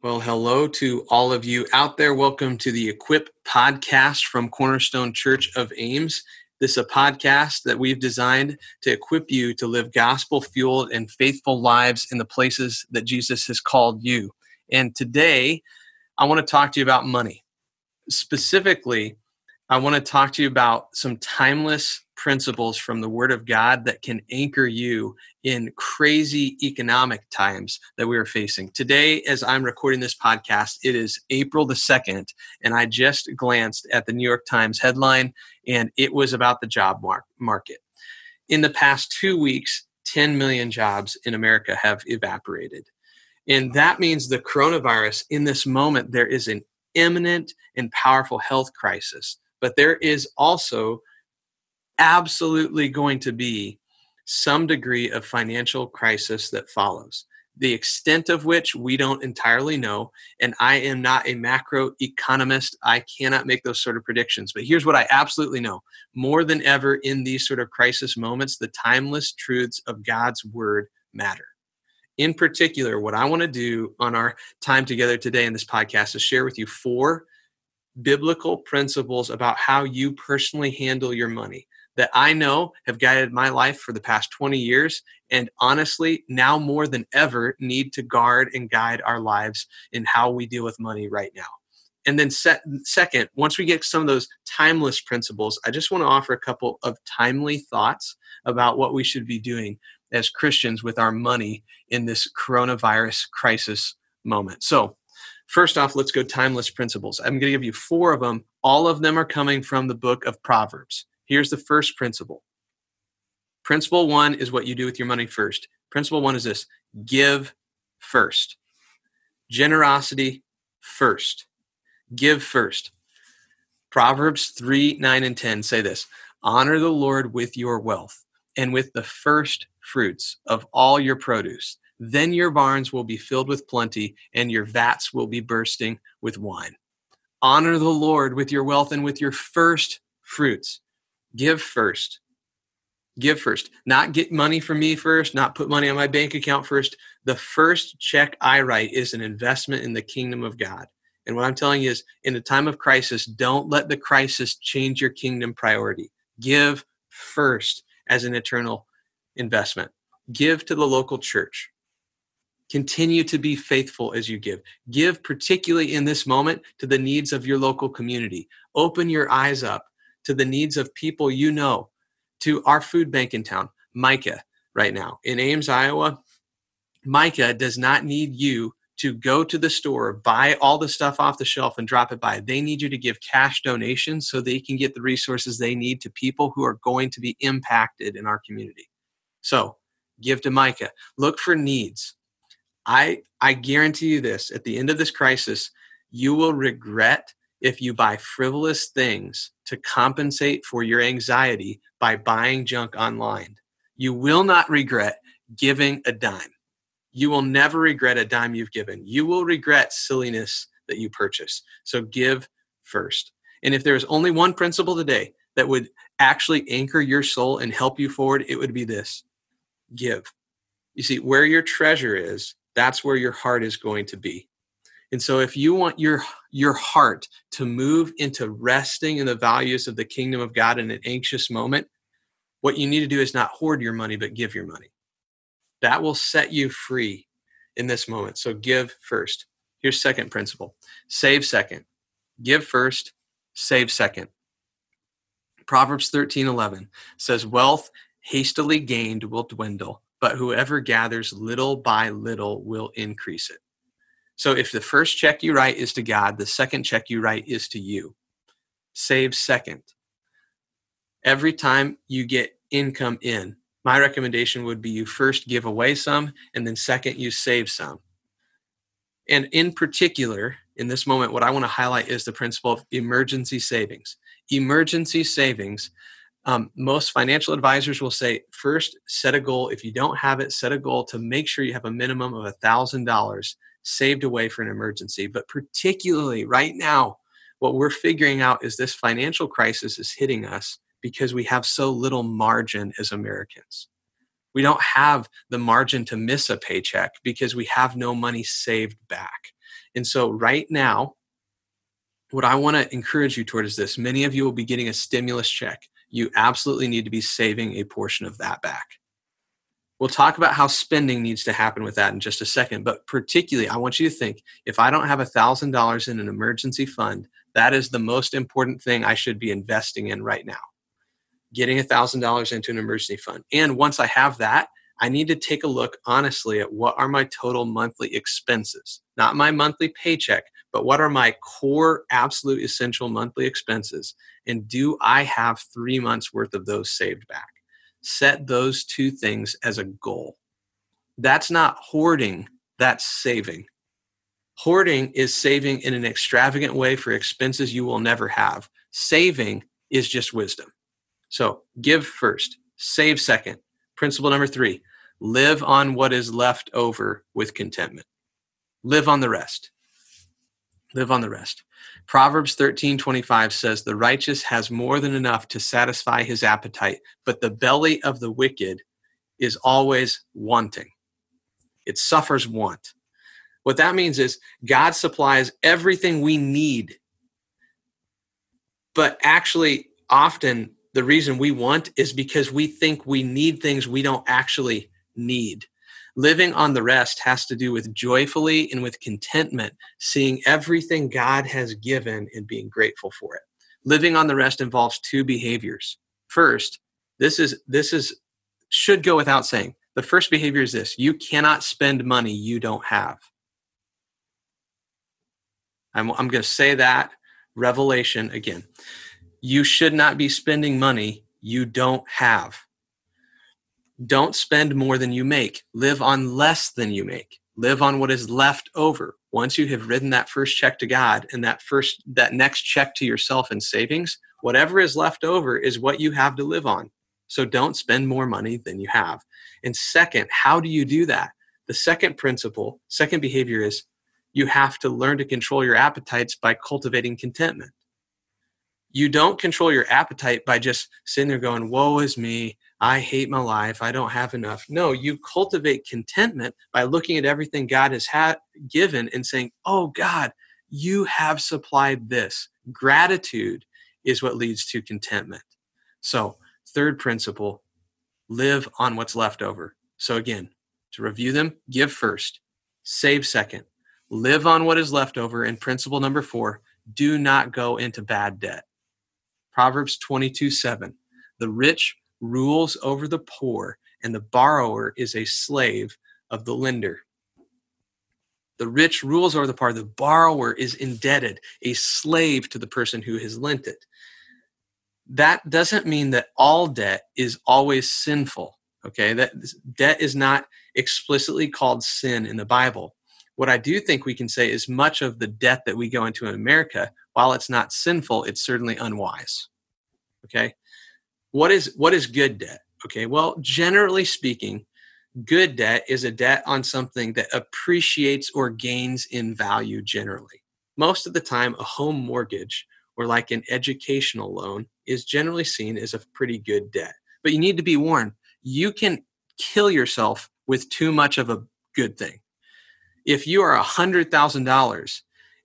Well, hello to all of you out there. Welcome to the Equip podcast from Cornerstone Church of Ames. This is a podcast that we've designed to equip you to live gospel fueled and faithful lives in the places that Jesus has called you. And today, I want to talk to you about money. Specifically, I want to talk to you about some timeless principles from the Word of God that can anchor you in crazy economic times that we are facing. Today, as I'm recording this podcast, it is April the 2nd, and I just glanced at the New York Times headline, and it was about the job mar- market. In the past two weeks, 10 million jobs in America have evaporated. And that means the coronavirus, in this moment, there is an imminent and powerful health crisis. But there is also absolutely going to be some degree of financial crisis that follows the extent of which we don't entirely know. And i am not a macro economist. I cannot make those sort of predictions. But here's what i absolutely know. More than ever in these sort of crisis moments the timeless truths of god's word matter. In particular what i want to do on our time together today in this podcast is share with you four biblical principles about how you personally handle your money that I know have guided my life for the past 20 years, and honestly, now more than ever, need to guard and guide our lives in how we deal with money right now. And then, set, second, once we get some of those timeless principles, I just want to offer a couple of timely thoughts about what we should be doing as Christians with our money in this coronavirus crisis moment. So, first off, let's go timeless principles. I'm going to give you four of them. All of them are coming from the book of Proverbs. Here's the first principle. Principle one is what you do with your money first. Principle one is this give first. Generosity first. Give first. Proverbs 3 9 and 10 say this Honor the Lord with your wealth and with the first fruits of all your produce. Then your barns will be filled with plenty, and your vats will be bursting with wine. Honor the Lord with your wealth and with your first fruits. Give first. Give first. Not get money from me first, not put money on my bank account first. The first check I write is an investment in the kingdom of God. And what I'm telling you is, in a time of crisis, don't let the crisis change your kingdom priority. Give first as an eternal investment. Give to the local church. Continue to be faithful as you give. Give, particularly in this moment, to the needs of your local community. Open your eyes up to the needs of people you know, to our food bank in town, MICA, right now. In Ames, Iowa, MICA does not need you to go to the store, buy all the stuff off the shelf, and drop it by. They need you to give cash donations so they can get the resources they need to people who are going to be impacted in our community. So give to MICA. Look for needs. I, I guarantee you this at the end of this crisis, you will regret if you buy frivolous things to compensate for your anxiety by buying junk online. You will not regret giving a dime. You will never regret a dime you've given. You will regret silliness that you purchase. So give first. And if there's only one principle today that would actually anchor your soul and help you forward, it would be this give. You see, where your treasure is, that's where your heart is going to be. And so if you want your your heart to move into resting in the values of the kingdom of God in an anxious moment, what you need to do is not hoard your money but give your money. That will set you free in this moment. So give first. Here's second principle. Save second. Give first, save second. Proverbs 13:11 says wealth hastily gained will dwindle, but whoever gathers little by little will increase it. So if the first check you write is to God, the second check you write is to you. Save second. Every time you get income in, my recommendation would be you first give away some, and then second, you save some. And in particular, in this moment, what I want to highlight is the principle of emergency savings. Emergency savings. Um, most financial advisors will say first set a goal if you don't have it set a goal to make sure you have a minimum of a thousand dollars saved away for an emergency. But particularly right now, what we're figuring out is this financial crisis is hitting us because we have so little margin as Americans. We don't have the margin to miss a paycheck because we have no money saved back. And so, right now, what I want to encourage you toward is this many of you will be getting a stimulus check. You absolutely need to be saving a portion of that back. We'll talk about how spending needs to happen with that in just a second. But particularly, I want you to think if I don't have $1,000 in an emergency fund, that is the most important thing I should be investing in right now. Getting $1,000 into an emergency fund. And once I have that, I need to take a look honestly at what are my total monthly expenses, not my monthly paycheck, but what are my core, absolute essential monthly expenses? And do I have three months worth of those saved back? set those two things as a goal. That's not hoarding, that's saving. Hoarding is saving in an extravagant way for expenses you will never have. Saving is just wisdom. So give first, save second. Principle number three live on what is left over with contentment. Live on the rest. Live on the rest. Proverbs 13:25 says the righteous has more than enough to satisfy his appetite, but the belly of the wicked is always wanting. It suffers want. What that means is God supplies everything we need. But actually often the reason we want is because we think we need things we don't actually need. Living on the rest has to do with joyfully and with contentment, seeing everything God has given and being grateful for it. Living on the rest involves two behaviors. First, this is this is should go without saying. The first behavior is this you cannot spend money you don't have. I'm, I'm going to say that revelation again. You should not be spending money you don't have. Don't spend more than you make. Live on less than you make. Live on what is left over. Once you have written that first check to God and that first that next check to yourself in savings, whatever is left over is what you have to live on. So don't spend more money than you have. And second, how do you do that? The second principle, second behavior is you have to learn to control your appetites by cultivating contentment. You don't control your appetite by just sitting there going, Woe is me. I hate my life. I don't have enough. No, you cultivate contentment by looking at everything God has had given and saying, "Oh God, you have supplied this." Gratitude is what leads to contentment. So, third principle, live on what's left over. So again, to review them, give first, save second, live on what is left over, and principle number 4, do not go into bad debt. Proverbs 22 7. The rich rules over the poor, and the borrower is a slave of the lender. The rich rules over the poor, the borrower is indebted, a slave to the person who has lent it. That doesn't mean that all debt is always sinful. Okay, that debt is not explicitly called sin in the Bible. What I do think we can say is much of the debt that we go into in America, while it's not sinful, it's certainly unwise. Okay, what is what is good debt? Okay, well, generally speaking, good debt is a debt on something that appreciates or gains in value generally. Most of the time, a home mortgage or like an educational loan is generally seen as a pretty good debt. But you need to be warned you can kill yourself with too much of a good thing. If you are $100,000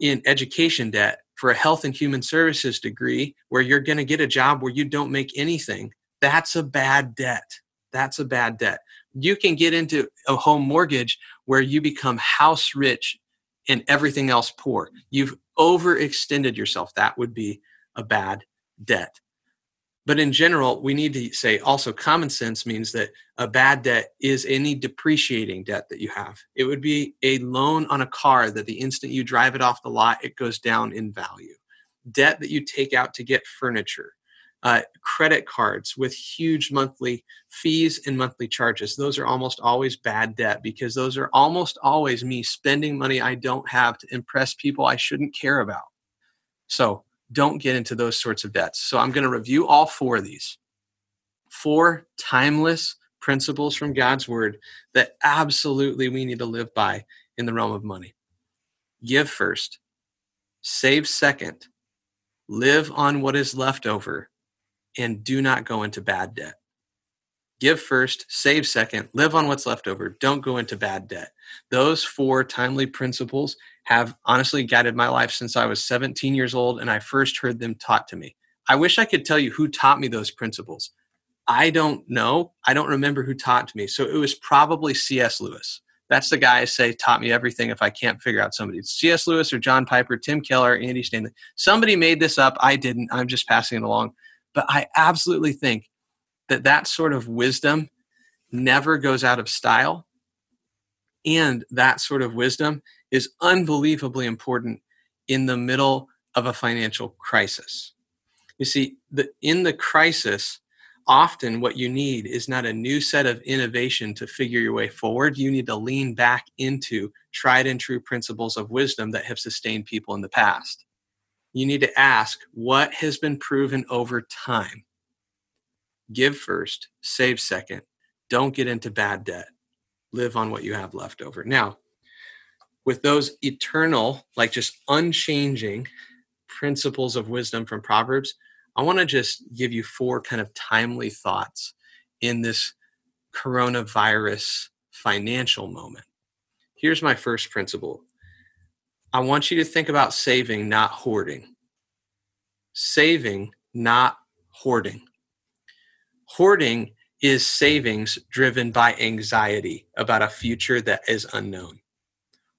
in education debt, for a health and human services degree where you're going to get a job where you don't make anything, that's a bad debt. That's a bad debt. You can get into a home mortgage where you become house rich and everything else poor. You've overextended yourself. That would be a bad debt. But in general, we need to say also common sense means that a bad debt is any depreciating debt that you have. It would be a loan on a car that the instant you drive it off the lot, it goes down in value. Debt that you take out to get furniture, uh, credit cards with huge monthly fees and monthly charges. Those are almost always bad debt because those are almost always me spending money I don't have to impress people I shouldn't care about. So, don't get into those sorts of debts. So I'm going to review all four of these. Four timeless principles from God's word that absolutely we need to live by in the realm of money. Give first, save second, live on what is left over, and do not go into bad debt. Give first, save second, live on what's left over, don't go into bad debt. Those four timely principles have honestly guided my life since I was 17 years old and I first heard them taught to me. I wish I could tell you who taught me those principles. I don't know. I don't remember who taught to me. So it was probably C.S. Lewis. That's the guy I say taught me everything if I can't figure out somebody. It's C.S. Lewis or John Piper, Tim Keller, Andy Stanley. Somebody made this up. I didn't. I'm just passing it along. But I absolutely think that that sort of wisdom never goes out of style. And that sort of wisdom is unbelievably important in the middle of a financial crisis. You see, the, in the crisis, often what you need is not a new set of innovation to figure your way forward. You need to lean back into tried and true principles of wisdom that have sustained people in the past. You need to ask what has been proven over time. Give first, save second. Don't get into bad debt. Live on what you have left over. Now, with those eternal, like just unchanging principles of wisdom from Proverbs, I want to just give you four kind of timely thoughts in this coronavirus financial moment. Here's my first principle I want you to think about saving, not hoarding. Saving, not hoarding. Hoarding is savings driven by anxiety about a future that is unknown.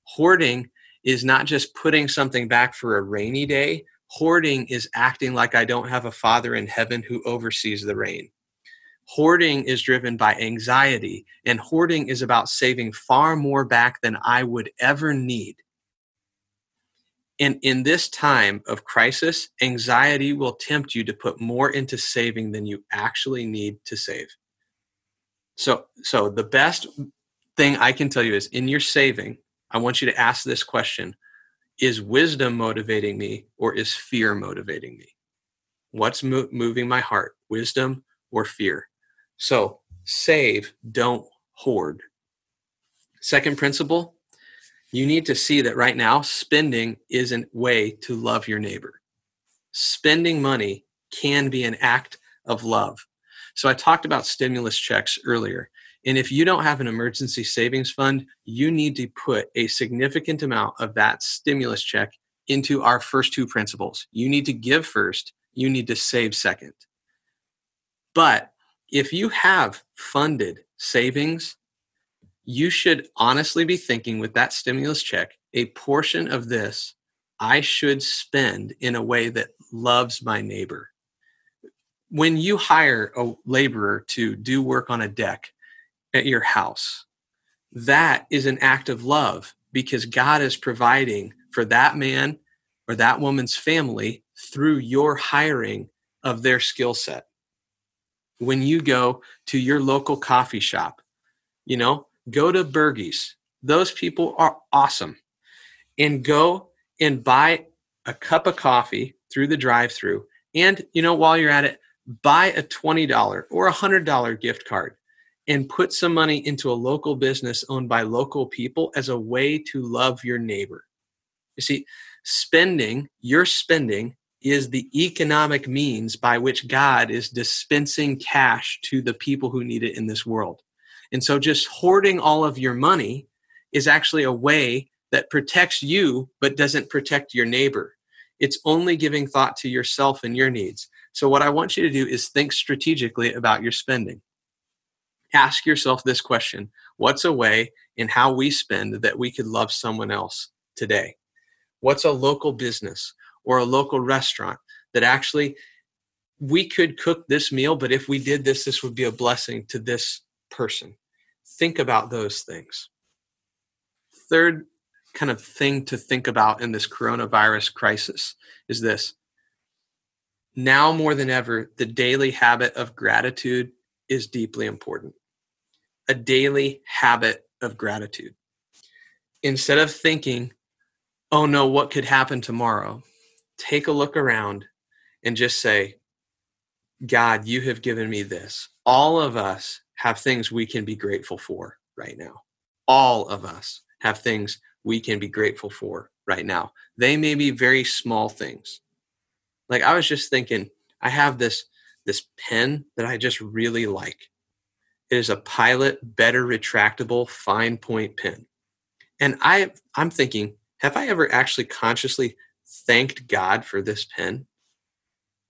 Hoarding is not just putting something back for a rainy day, Hoarding is acting like I don't have a father in heaven who oversees the rain. Hoarding is driven by anxiety, and hoarding is about saving far more back than I would ever need. And in this time of crisis, anxiety will tempt you to put more into saving than you actually need to save. So, so the best thing I can tell you is in your saving, I want you to ask this question is wisdom motivating me or is fear motivating me? What's mo- moving my heart, wisdom or fear? So save, don't hoard. Second principle, you need to see that right now spending is a way to love your neighbor. Spending money can be an act of love. So I talked about stimulus checks earlier. And if you don't have an emergency savings fund, you need to put a significant amount of that stimulus check into our first two principles. You need to give first, you need to save second. But if you have funded savings, you should honestly be thinking with that stimulus check, a portion of this I should spend in a way that loves my neighbor. When you hire a laborer to do work on a deck, at your house. That is an act of love because God is providing for that man or that woman's family through your hiring of their skill set. When you go to your local coffee shop, you know, go to Burgie's. Those people are awesome. And go and buy a cup of coffee through the drive through. And, you know, while you're at it, buy a $20 or a $100 gift card and put some money into a local business owned by local people as a way to love your neighbor. You see, spending, your spending, is the economic means by which God is dispensing cash to the people who need it in this world. And so just hoarding all of your money is actually a way that protects you but doesn't protect your neighbor. It's only giving thought to yourself and your needs. So, what I want you to do is think strategically about your spending ask yourself this question What's a way in how we spend that we could love someone else today? What's a local business or a local restaurant that actually we could cook this meal, but if we did this, this would be a blessing to this person? Think about those things. Third kind of thing to think about in this coronavirus crisis is this. Now more than ever, the daily habit of gratitude is deeply important a daily habit of gratitude. Instead of thinking, oh no, what could happen tomorrow? Take a look around and just say, God, you have given me this. All of us have things we can be grateful for right now. All of us have things we can be grateful for right now. They may be very small things. Like I was just thinking, I have this this pen that I just really like It is a Pilot Better Retractable Fine Point Pen. And I, I'm thinking, have I ever actually consciously thanked God for this pen?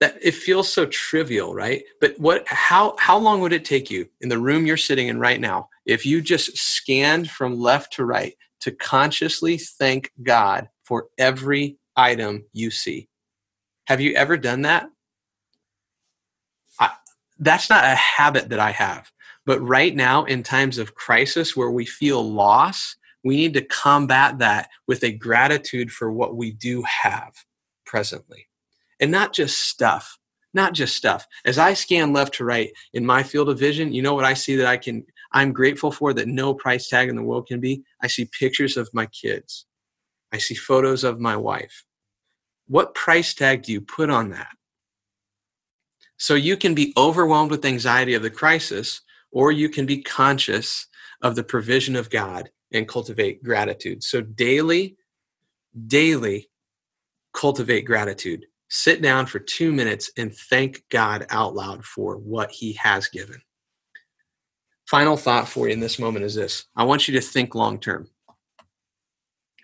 That it feels so trivial, right? But what how how long would it take you in the room you're sitting in right now if you just scanned from left to right to consciously thank God for every item you see? Have you ever done that? I, that's not a habit that I have. But right now, in times of crisis where we feel loss, we need to combat that with a gratitude for what we do have presently. And not just stuff, not just stuff. As I scan left to right in my field of vision, you know what I see that I can, I'm grateful for that no price tag in the world can be? I see pictures of my kids. I see photos of my wife. What price tag do you put on that? So you can be overwhelmed with anxiety of the crisis, or you can be conscious of the provision of God and cultivate gratitude. So daily, daily cultivate gratitude. Sit down for two minutes and thank God out loud for what He has given. Final thought for you in this moment is this I want you to think long term.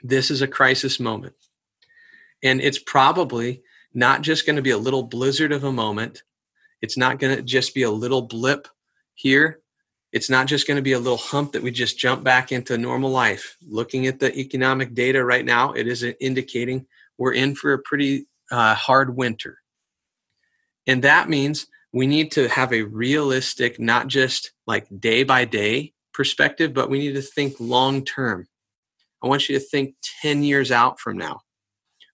This is a crisis moment. And it's probably not just going to be a little blizzard of a moment. It's not going to just be a little blip here it's not just going to be a little hump that we just jump back into normal life. Looking at the economic data right now, it is indicating we're in for a pretty uh, hard winter. And that means we need to have a realistic, not just like day by day perspective, but we need to think long term. I want you to think 10 years out from now.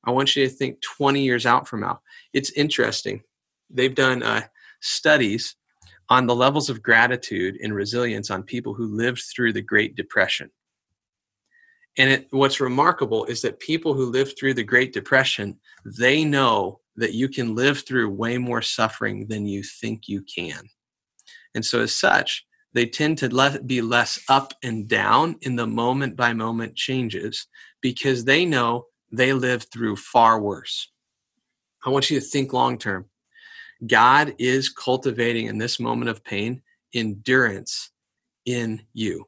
I want you to think 20 years out from now. It's interesting. They've done uh, studies on the levels of gratitude and resilience on people who lived through the Great Depression. And it, what's remarkable is that people who lived through the Great Depression, they know that you can live through way more suffering than you think you can. And so, as such, they tend to be less up and down in the moment by moment changes because they know they lived through far worse. I want you to think long term. God is cultivating in this moment of pain endurance in you.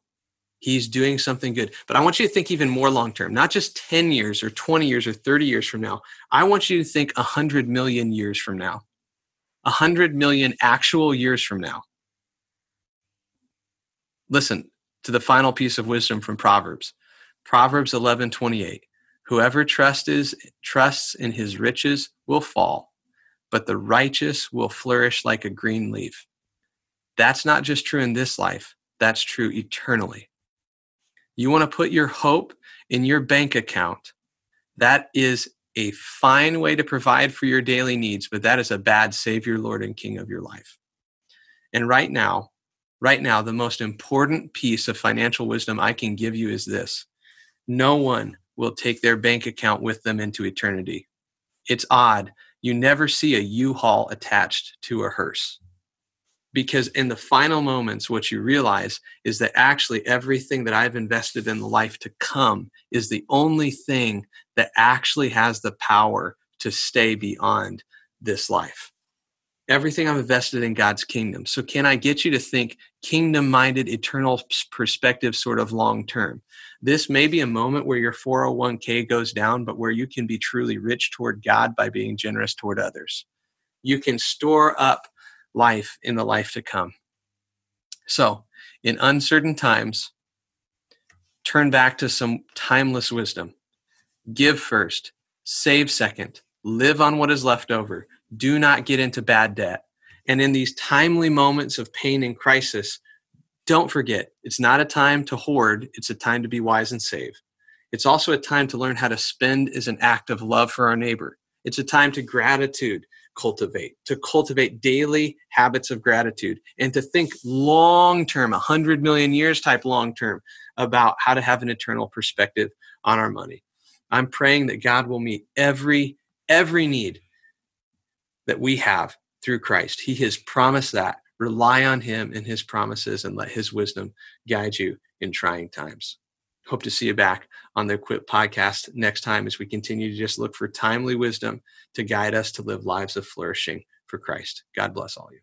He's doing something good. But I want you to think even more long term, not just 10 years or 20 years or 30 years from now. I want you to think 100 million years from now, 100 million actual years from now. Listen to the final piece of wisdom from Proverbs. Proverbs 11:28. Whoever trusts trusts in his riches will fall, but the righteous will flourish like a green leaf. That's not just true in this life, that's true eternally. You want to put your hope in your bank account. That is a fine way to provide for your daily needs, but that is a bad Savior, Lord, and King of your life. And right now, right now, the most important piece of financial wisdom I can give you is this no one will take their bank account with them into eternity. It's odd you never see a U-Haul attached to a hearse. Because in the final moments, what you realize is that actually everything that I've invested in the life to come is the only thing that actually has the power to stay beyond this life. Everything I've invested in God's kingdom. So, can I get you to think kingdom minded, eternal perspective, sort of long term? This may be a moment where your 401k goes down, but where you can be truly rich toward God by being generous toward others. You can store up life in the life to come. So, in uncertain times, turn back to some timeless wisdom. Give first, save second, live on what is left over. Do not get into bad debt. And in these timely moments of pain and crisis, don't forget, it's not a time to hoard, it's a time to be wise and save. It's also a time to learn how to spend as an act of love for our neighbor. It's a time to gratitude cultivate, to cultivate daily habits of gratitude, and to think long term, 100 million years type long term, about how to have an eternal perspective on our money. I'm praying that God will meet every every need that we have through Christ. He has promised that Rely on Him and His promises and let His wisdom guide you in trying times. Hope to see you back on the Equip podcast next time as we continue to just look for timely wisdom to guide us to live lives of flourishing for Christ. God bless all you.